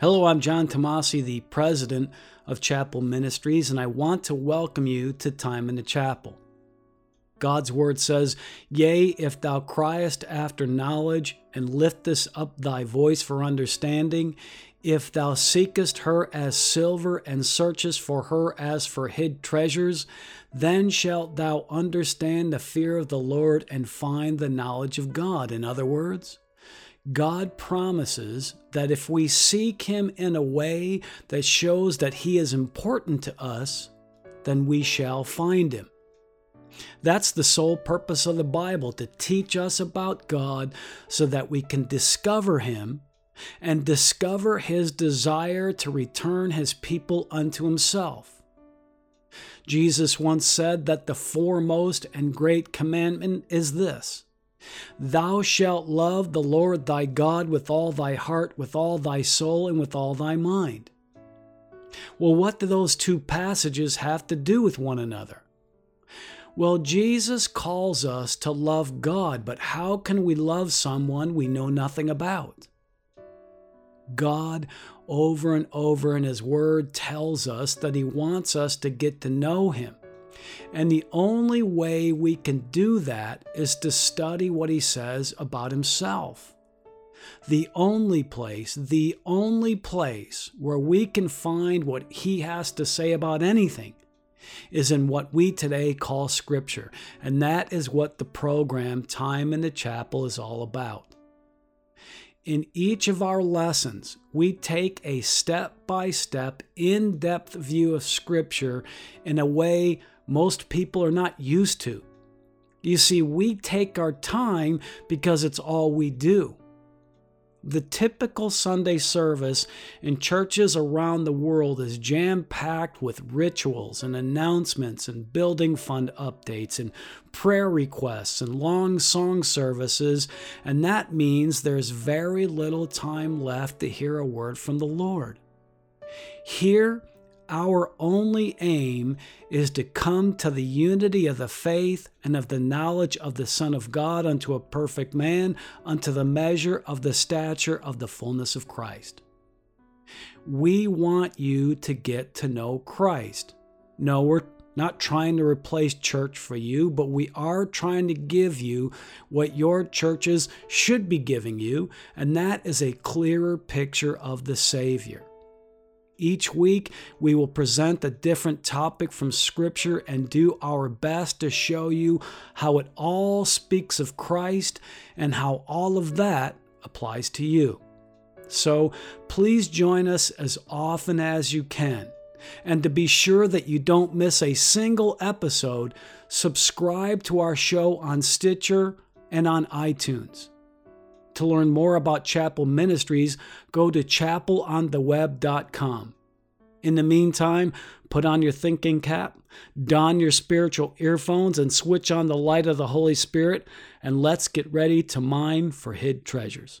Hello, I'm John Tomasi, the president of Chapel Ministries, and I want to welcome you to Time in the Chapel. God's word says, Yea, if thou criest after knowledge, and liftest up thy voice for understanding, if thou seekest her as silver, and searchest for her as for hid treasures, then shalt thou understand the fear of the Lord and find the knowledge of God. In other words, God promises that if we seek Him in a way that shows that He is important to us, then we shall find Him. That's the sole purpose of the Bible to teach us about God so that we can discover Him and discover His desire to return His people unto Himself. Jesus once said that the foremost and great commandment is this Thou shalt love the Lord thy God with all thy heart, with all thy soul, and with all thy mind. Well, what do those two passages have to do with one another? Well, Jesus calls us to love God, but how can we love someone we know nothing about? God, over and over in His Word, tells us that He wants us to get to know Him. And the only way we can do that is to study what he says about himself. The only place, the only place where we can find what he has to say about anything is in what we today call Scripture. And that is what the program Time in the Chapel is all about. In each of our lessons, we take a step by step, in depth view of Scripture in a way most people are not used to. You see, we take our time because it's all we do. The typical Sunday service in churches around the world is jam packed with rituals and announcements and building fund updates and prayer requests and long song services, and that means there's very little time left to hear a word from the Lord. Here our only aim is to come to the unity of the faith and of the knowledge of the Son of God unto a perfect man, unto the measure of the stature of the fullness of Christ. We want you to get to know Christ. No, we're not trying to replace church for you, but we are trying to give you what your churches should be giving you, and that is a clearer picture of the Savior. Each week, we will present a different topic from Scripture and do our best to show you how it all speaks of Christ and how all of that applies to you. So please join us as often as you can. And to be sure that you don't miss a single episode, subscribe to our show on Stitcher and on iTunes. To learn more about Chapel Ministries, go to chapelontheweb.com. In the meantime, put on your thinking cap, don your spiritual earphones, and switch on the light of the Holy Spirit, and let's get ready to mine for hid treasures.